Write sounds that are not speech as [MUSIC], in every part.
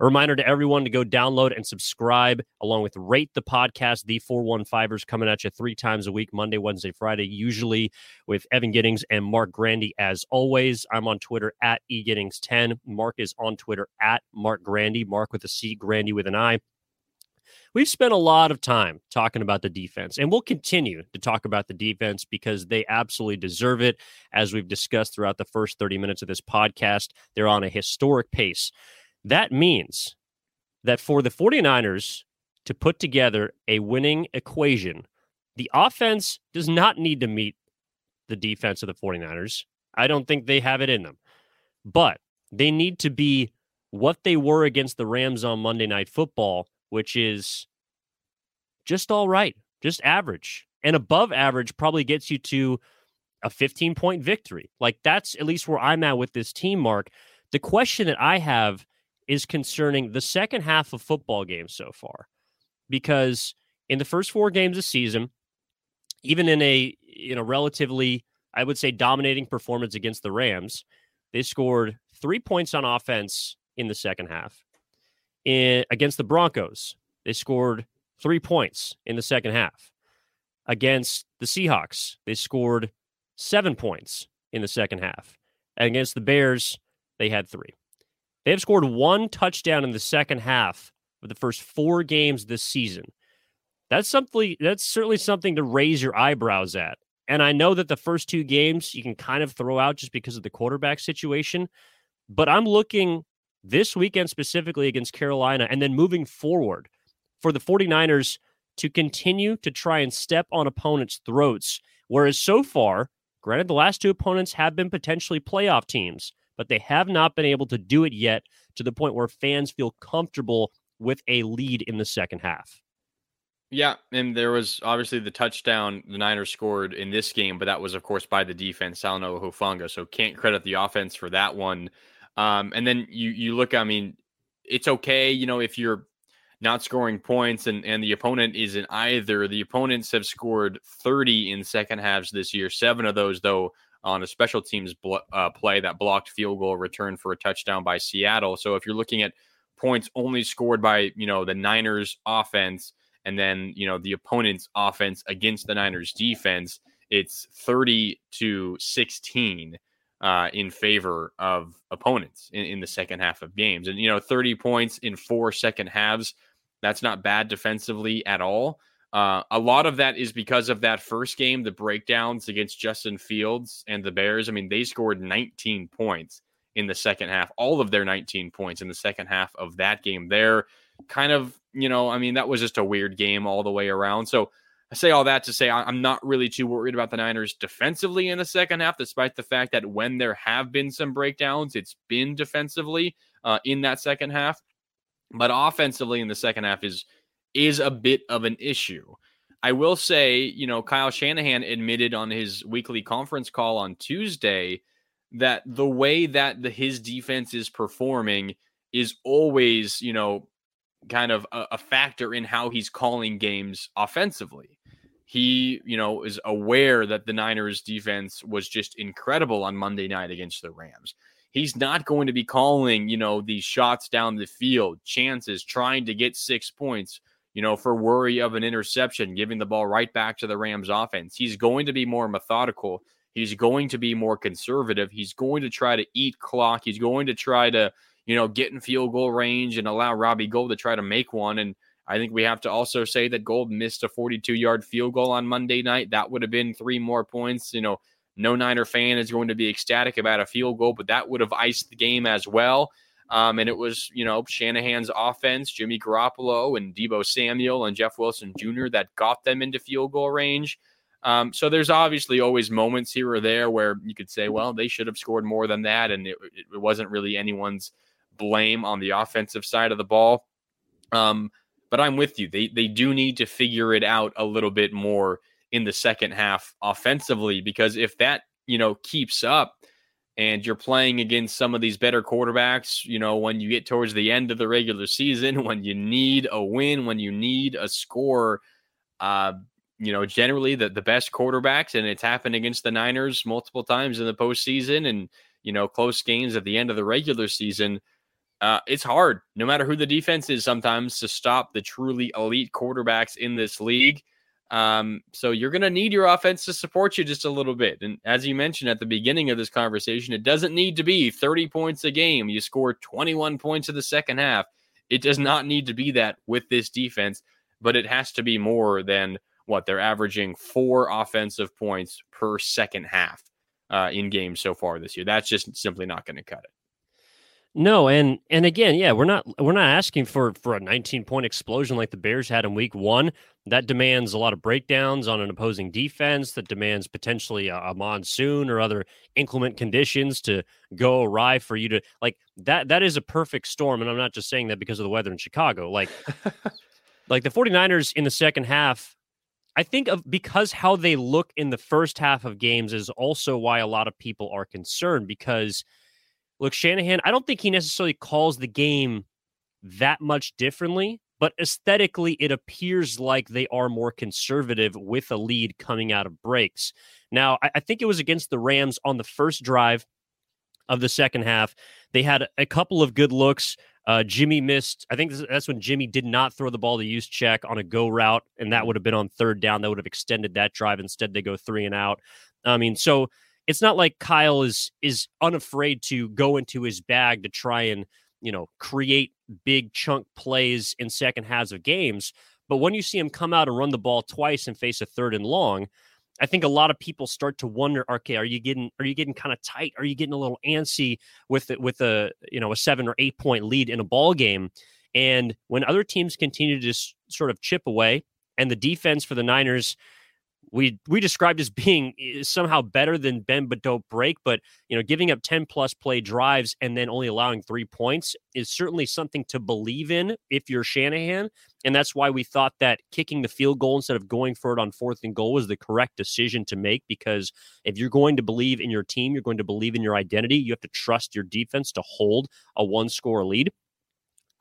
A reminder to everyone to go download and subscribe, along with rate the podcast. The 415ers coming at you three times a week Monday, Wednesday, Friday, usually with Evan Giddings and Marc Grandi. As always, I'm on Twitter at eGiddings10. Marc is on Twitter at Marc Grandi, Marc with a C, Grandi with an I. We've spent a lot of time talking about the defense, and we'll continue to talk about the defense because they absolutely deserve it. As we've discussed throughout the first 30 minutes of this podcast, they're on a historic pace. That means that for the 49ers to put together a winning equation, the offense does not need to meet the defense of the 49ers. I don't think they have it in them. But they need to be what they were against the Rams on Monday Night Football, which is just all right, just average. And above average probably gets you to a 15 point victory. Like that's at least where I'm at with this team, Marc. The question that I have is concerning the second half of football games so far. Because in the first four games of season, even in a in a relatively, I would say, dominating performance against the Rams, they scored three points on offense in the second half. In, against the Broncos, they scored three points in the second half. Against the Seahawks, they scored seven points in the second half. And against the Bears, they had three. They have scored one touchdown in the second half of the first four games this season. That's something that's certainly something to raise your eyebrows at. And I know that the first two games you can kind of throw out just because of the quarterback situation, but I'm looking this weekend specifically against Carolina and then moving forward for the 49ers to continue to try and step on opponents' throats. Whereas so far, granted, the last two opponents have been potentially playoff teams, but they have not been able to do it yet to the point where fans feel comfortable with a lead in the second half. Yeah, and there was obviously the touchdown the Niners scored in this game, but that was of course by the defense, Talanoa Hufanga. So can't credit the offense for that one. Um, and then you you look, I mean, it's okay, you know, if you're not scoring points and and the opponent isn't either. The opponents have scored 30 in second halves this year. Seven of those though on a special teams bl- uh, play that blocked field goal return for a touchdown by Seattle. So if you're looking at points only scored by you know the Niners offense and then you know the opponent's offense against the Niners defense, it's 30 to 16 uh, in favor of opponents in, in the second half of games. And you know 30 points in four second halves, that's not bad defensively at all. Uh, a lot of that is because of that first game, the breakdowns against Justin Fields and the Bears. I mean, they scored 19 points in the second half, all of their 19 points in the second half of that game. They're kind of, you know, I mean, that was just a weird game all the way around. So I say all that to say I'm not really too worried about the Niners defensively in the second half, despite the fact that when there have been some breakdowns, it's been defensively uh, in that second half. But offensively in the second half is is a bit of an issue. I will say, you know, Kyle Shanahan admitted on his weekly conference call on Tuesday that the way that the, his defense is performing is always, you know, kind of a, a factor in how he's calling games offensively. He, you know, is aware that the Niners defense was just incredible on Monday night against the Rams. He's not going to be calling, you know, these shots down the field, chances, trying to get six points you know, for worry of an interception, giving the ball right back to the Rams offense. He's going to be more methodical. He's going to be more conservative. He's going to try to eat clock. He's going to try to, you know, get in field goal range and allow Robbie Gould to try to make one. And I think we have to also say that Gould missed a 42 yard field goal on Monday night. That would have been three more points. You know, no Niner fan is going to be ecstatic about a field goal, but that would have iced the game as well. Um, and it was, you know, Shanahan's offense, Jimmy Garoppolo and Deebo Samuel and Jeff Wilson Jr. that got them into field goal range. Um, so there's obviously always moments here or there where you could say, well, they should have scored more than that. And it, it wasn't really anyone's blame on the offensive side of the ball. Um, but I'm with you. They, they do need to figure it out a little bit more in the second half offensively, because if that, you know, keeps up, and you're playing against some of these better quarterbacks, you know, when you get towards the end of the regular season, [LAUGHS] when you need a win, when you need a score, uh, you know, generally the, the best quarterbacks, and it's happened against the Niners multiple times in the postseason and, you know, close games at the end of the regular season. Uh, it's hard, no matter who the defense is, sometimes to stop the truly elite quarterbacks in this league. Um, so you're going to need your offense to support you just a little bit. And as you mentioned at the beginning of this conversation, it doesn't need to be 30 points a game. You score 21 points in the second half. It does not need to be that with this defense, but it has to be more than what they're averaging four offensive points per second half uh, in games so far this year. That's just simply not going to cut it. No, and and again, yeah, we're not we're not asking for for a 19 point explosion like the Bears had in Week One. That demands a lot of breakdowns on an opposing defense. That demands potentially a, a monsoon or other inclement conditions to go awry for you to like that. That is a perfect storm, and I'm not just saying that because of the weather in Chicago. Like, [LAUGHS] like the 49ers in the second half I think of because how they look in the first half of games is also why a lot of people are concerned because look, Shanahan, I don't think he necessarily calls the game that much differently, but aesthetically, it appears like they are more conservative with a lead coming out of breaks. Now, I, I think it was against the Rams on the first drive of the second half. They had a couple of good looks. Uh, Jimmy missed. I think that's when Jimmy did not throw the ball to Juszczyk on a go route, and that would have been on third down. That would have extended that drive. Instead, they go three and out. I mean, so it's not like Kyle is is unafraid to go into his bag to try and you know create big chunk plays in second halves of games. But when you see him come out and run the ball twice and face a third and long, I think a lot of people start to wonder, okay, are you getting are you getting kind of tight? Are you getting a little antsy with it with a you know a seven or eight point lead in a ball game? And when other teams continue to just sort of chip away, and the defense for the Niners we we described as being eh, somehow better than bend but don't break but you know giving up 10 plus play drives and then only allowing three points is certainly something to believe in if you're shanahan and that's why we thought that kicking the field goal instead of going for it on fourth and goal was the correct decision to make because if you're going to believe in your team you're going to believe in your identity you have to trust your defense to hold a one score lead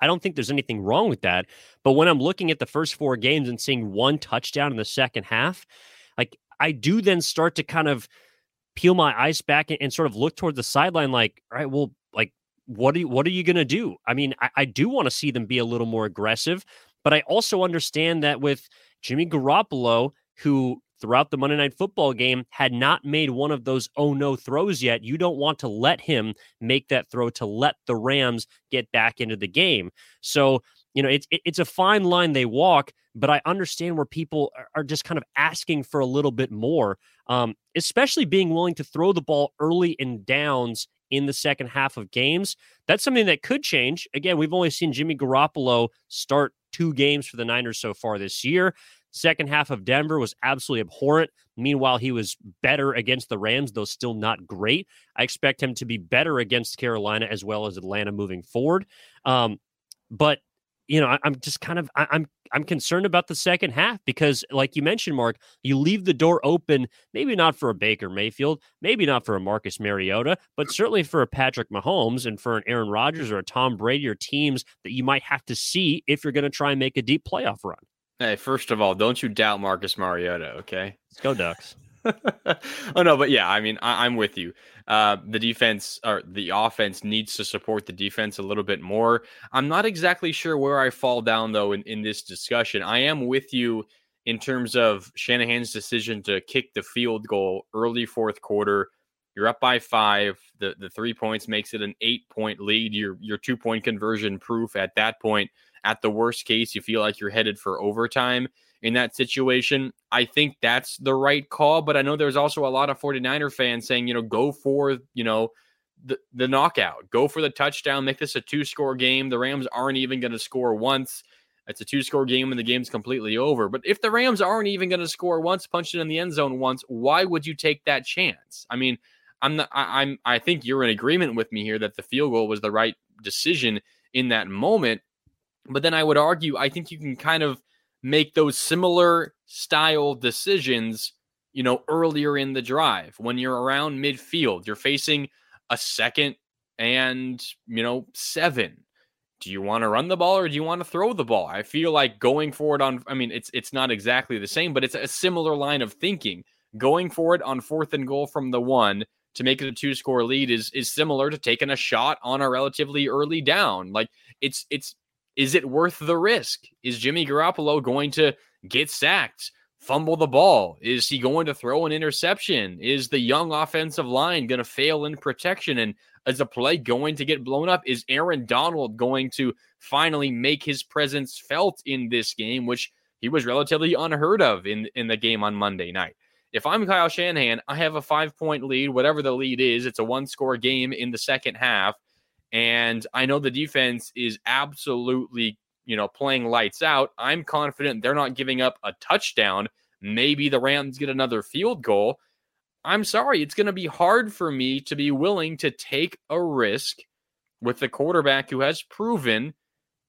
I don't think there's anything wrong with that. But when I'm looking at the first four games and seeing one touchdown in the second half, like I do then start to kind of peel my eyes back and, and sort of look towards the sideline like, all right, well, like what are you, what are you to do? I mean, I, I do want to see them be a little more aggressive, but I also understand that with Jimmy Garoppolo, who throughout the Monday Night Football game had not made one of those oh no throws yet. You don't want to let him make that throw to let the Rams get back into the game. So you know, it's it's a fine line they walk, but I understand where people are just kind of asking for a little bit more, um, especially being willing to throw the ball early in downs in the second half of games. That's something that could change. Again, we've only seen Jimmy Garoppolo start two games for the Niners so far this year. Second half of Denver was absolutely abhorrent. Meanwhile, he was better against the Rams, though still not great. I expect him to be better against Carolina as well as Atlanta moving forward. Um, but you know, I, am just kind of I, I'm I'm concerned about the second half because, like you mentioned, Marc, you leave the door open. Maybe not for a Baker Mayfield, maybe not for a Marcus Mariota, but certainly for a Patrick Mahomes and for an Aaron Rodgers or a Tom Brady or teams that you might have to see if you're going to try and make a deep playoff run. Hey, first of all, don't you doubt Marcus Mariota? Okay, let's go Ducks. [LAUGHS] oh no, but yeah, I mean, I, am with you. Uh, the defense or the offense needs to support the defense a little bit more. I'm not exactly sure where I fall down though in, in this discussion. I am with you in terms of Shanahan's decision to kick the field goal early fourth quarter. You're up by five. The the three points makes it an eight point lead. Your your two point conversion proof at that point. At the worst case, you feel like you're headed for overtime in that situation. I think that's the right call, but I know there's also a lot of 49er fans saying, you know, go for, you know, the, the knockout, go for the touchdown, make this a two score game. The Rams aren't even going to score once. It's a two score game and the game's completely over. But if the Rams aren't even going to score once, punch it in the end zone once, why would you take that chance? I mean, I'm not, I, I'm I think you're in agreement with me here that the field goal was the right decision in that moment. But then I would argue I think you can kind of make those similar style decisions, you know, earlier in the drive when you're around midfield. You're facing a second and, you know, seven. Do you want to run the ball or do you want to throw the ball? I feel like going forward on I mean it's it's not exactly the same, but it's a similar line of thinking. Going forward on fourth and goal from the 1 to make it a two score lead is is similar to taking a shot on a relatively early down. Like it's it's is it worth the risk? Is Jimmy Garoppolo going to get sacked? fumble the ball? Is he going to throw an interception? Is the young offensive line going to fail in protection? And is a play going to get blown up? Is Aaron Donald going to finally make his presence felt in this game, which he was relatively unheard of in, in the game on Monday night? If I'm Kyle Shanahan, I have a five point lead, whatever the lead is. It's a one score game in the second half. And I know the defense is absolutely you know, playing lights out. I'm confident they're not giving up a touchdown. Maybe the Rams get another field goal. I'm sorry, it's going to be hard for me to be willing to take a risk with the quarterback who has proven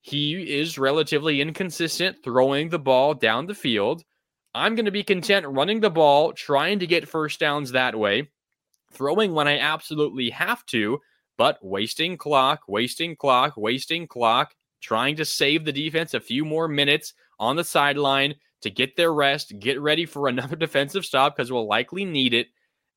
he is relatively inconsistent throwing the ball down the field. I'm going to be content running the ball, trying to get first downs that way, throwing when I absolutely have to, but wasting clock, wasting clock, wasting clock, trying to save the defense a few more minutes on the sideline to get their rest, get ready for [LAUGHS] another defensive stop because we'll likely need it.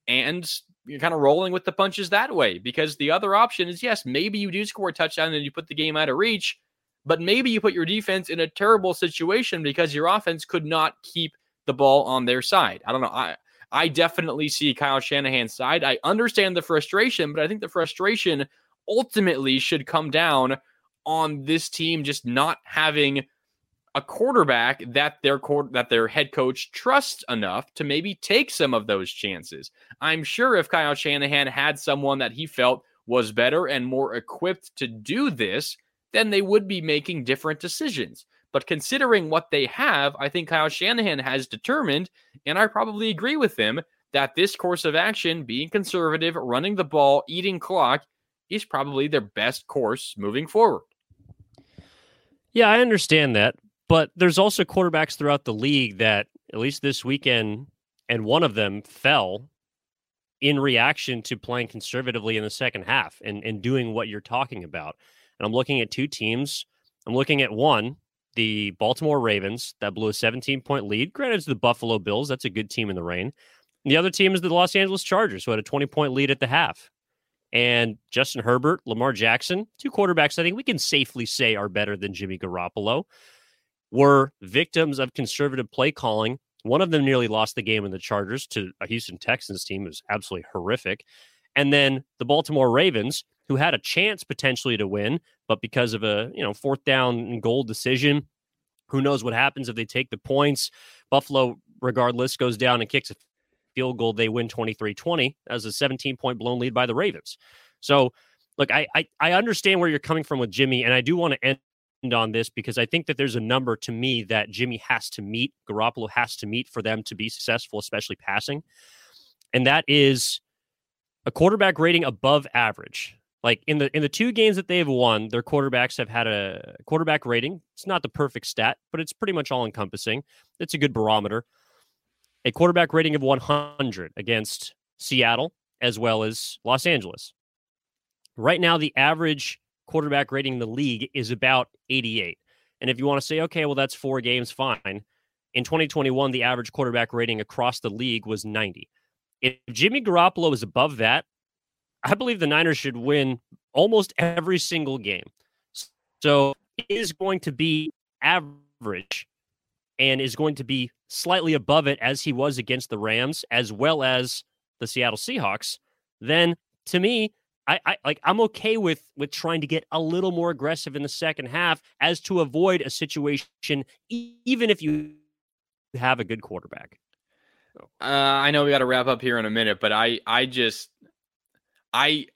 And you're kind of rolling with the punches that way because the other option is yes, maybe you do score a touchdown and you put the game out of reach, but maybe you put your defense in a terrible situation because your offense could not keep the ball on their side. I don't know. I I definitely see Kyle Shanahan's side. I understand the frustration, but I think the frustration ultimately should come down on this team just not having a quarterback that their that their head coach trusts enough to maybe take some of those chances. I'm sure if Kyle Shanahan had someone that he felt was better and more equipped to do this, then they would be making different decisions. But considering what they have, I think Kyle Shanahan has determined, and I probably agree with him, that this course of action, being conservative, running the ball, eating clock, is probably their best course moving forward. Yeah, I understand that. But there's also quarterbacks throughout the league that, at least this weekend, and one of them fell in reaction to playing conservatively in the second half and, and doing what you're talking about. And I'm looking at two teams. I'm looking at one, the Baltimore Ravens, that blew a 17 point lead. Granted, it's the Buffalo Bills. That's a good team in the rain. And the other team is the Los Angeles Chargers, who had a 20 point lead at the half and Justin Herbert, Lamar Jackson, two quarterbacks I think we can safely say are better than Jimmy Garoppolo, were victims of conservative play calling. One of them nearly lost the game in the Chargers to a Houston Texans team. It was absolutely horrific. And then the Baltimore Ravens, who had a chance potentially to win, but because of a you know fourth down and goal decision, who knows what happens if they take the points? Buffalo, regardless, goes down and kicks a field goal, they win 23 20 as a 17 point blown lead by the Ravens. So, look, I, I, I understand where you're coming from with Jimmy, and I do want to end on this because I think that there's a number to me that Jimmy has to meet, Garoppolo has to meet for them to be successful, especially passing. And that is a quarterback rating above average. Like in the in the two games that they've won, their quarterbacks have had a quarterback rating. It's not the perfect stat, but it's pretty much all encompassing. It's a good barometer a quarterback rating of 100 against Seattle as well as Los Angeles. Right now, the average quarterback rating in the league is about 88. And if you want to say, okay, well, that's four games, fine. In 2021, the average quarterback rating across the league was 90. If Jimmy Garoppolo is above that, I believe the Niners should win almost every single game. So it is going to be average and is going to be slightly above it as he was against the Rams as well as the Seattle Seahawks, then to me, I, I like I'm okay with with trying to get a little more aggressive in the second half as to avoid a situation even if you have a good quarterback. Uh, I know we got to wrap up here in a minute, but I I just I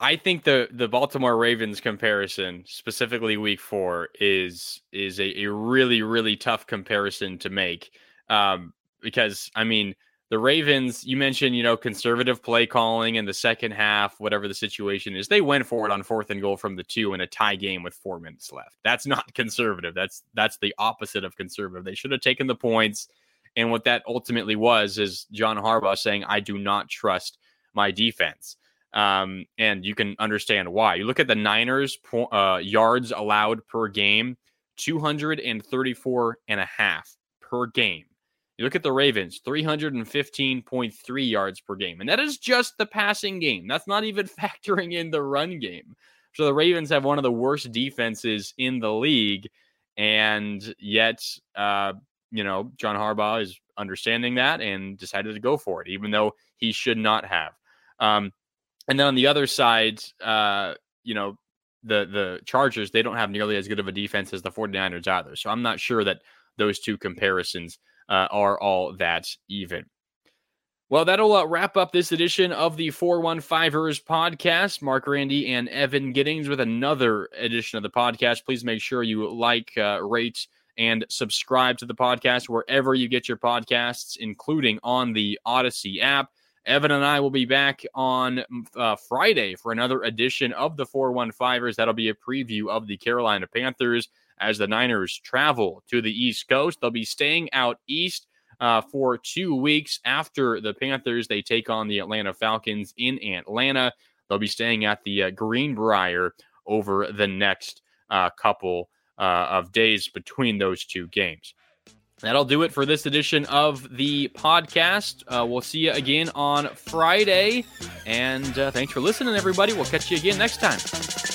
I think the the Baltimore Ravens comparison, specifically Week Four, is is a, a really really tough comparison to make um, because I mean the Ravens. You mentioned you know conservative play calling in the second half, whatever the situation is. They went for it on fourth and goal from the two in a tie game with four minutes left. That's not [LAUGHS] conservative. That's that's the opposite of conservative. They should have taken the points. And what that ultimately was is John Harbaugh saying, "I do not trust my defense." Um, and you can understand why. You look at the Niners uh, yards allowed per game, 234 and a half per game. You look at the Ravens, 315.3 yards per game. And that is just the passing game. That's not even [LAUGHS] factoring in the run game. So the Ravens have one of the worst defenses in the league. And yet, uh, you know, John Harbaugh is understanding that and decided to go for it, even though he should not have. Um, and then on the other side, uh, you know, the the Chargers, they don't have nearly as good of a defense as the 49ers either. So I'm not sure that those two comparisons uh, are all that even. Well, that'll uh, wrap up this edition of the 415ers podcast. Marc Grandi and Evan Giddings with another edition of the podcast. Please make sure you like, uh, rate, and subscribe to the podcast wherever you get your podcasts, including on the Audacy app. Evan and I will be back on uh, Friday for another edition of the 415ers. That'll be a preview of the Carolina Panthers as the Niners travel to the East Coast. They'll be staying out east uh, for two weeks after the Panthers. They take on the Atlanta Falcons in Atlanta. They'll be staying at the uh, Greenbrier over the next uh, couple uh, of days between those two games. That'll do it for this edition of the podcast. Uh, we'll see you again on Friday. And uh, thanks for listening, everybody. We'll catch you again next time.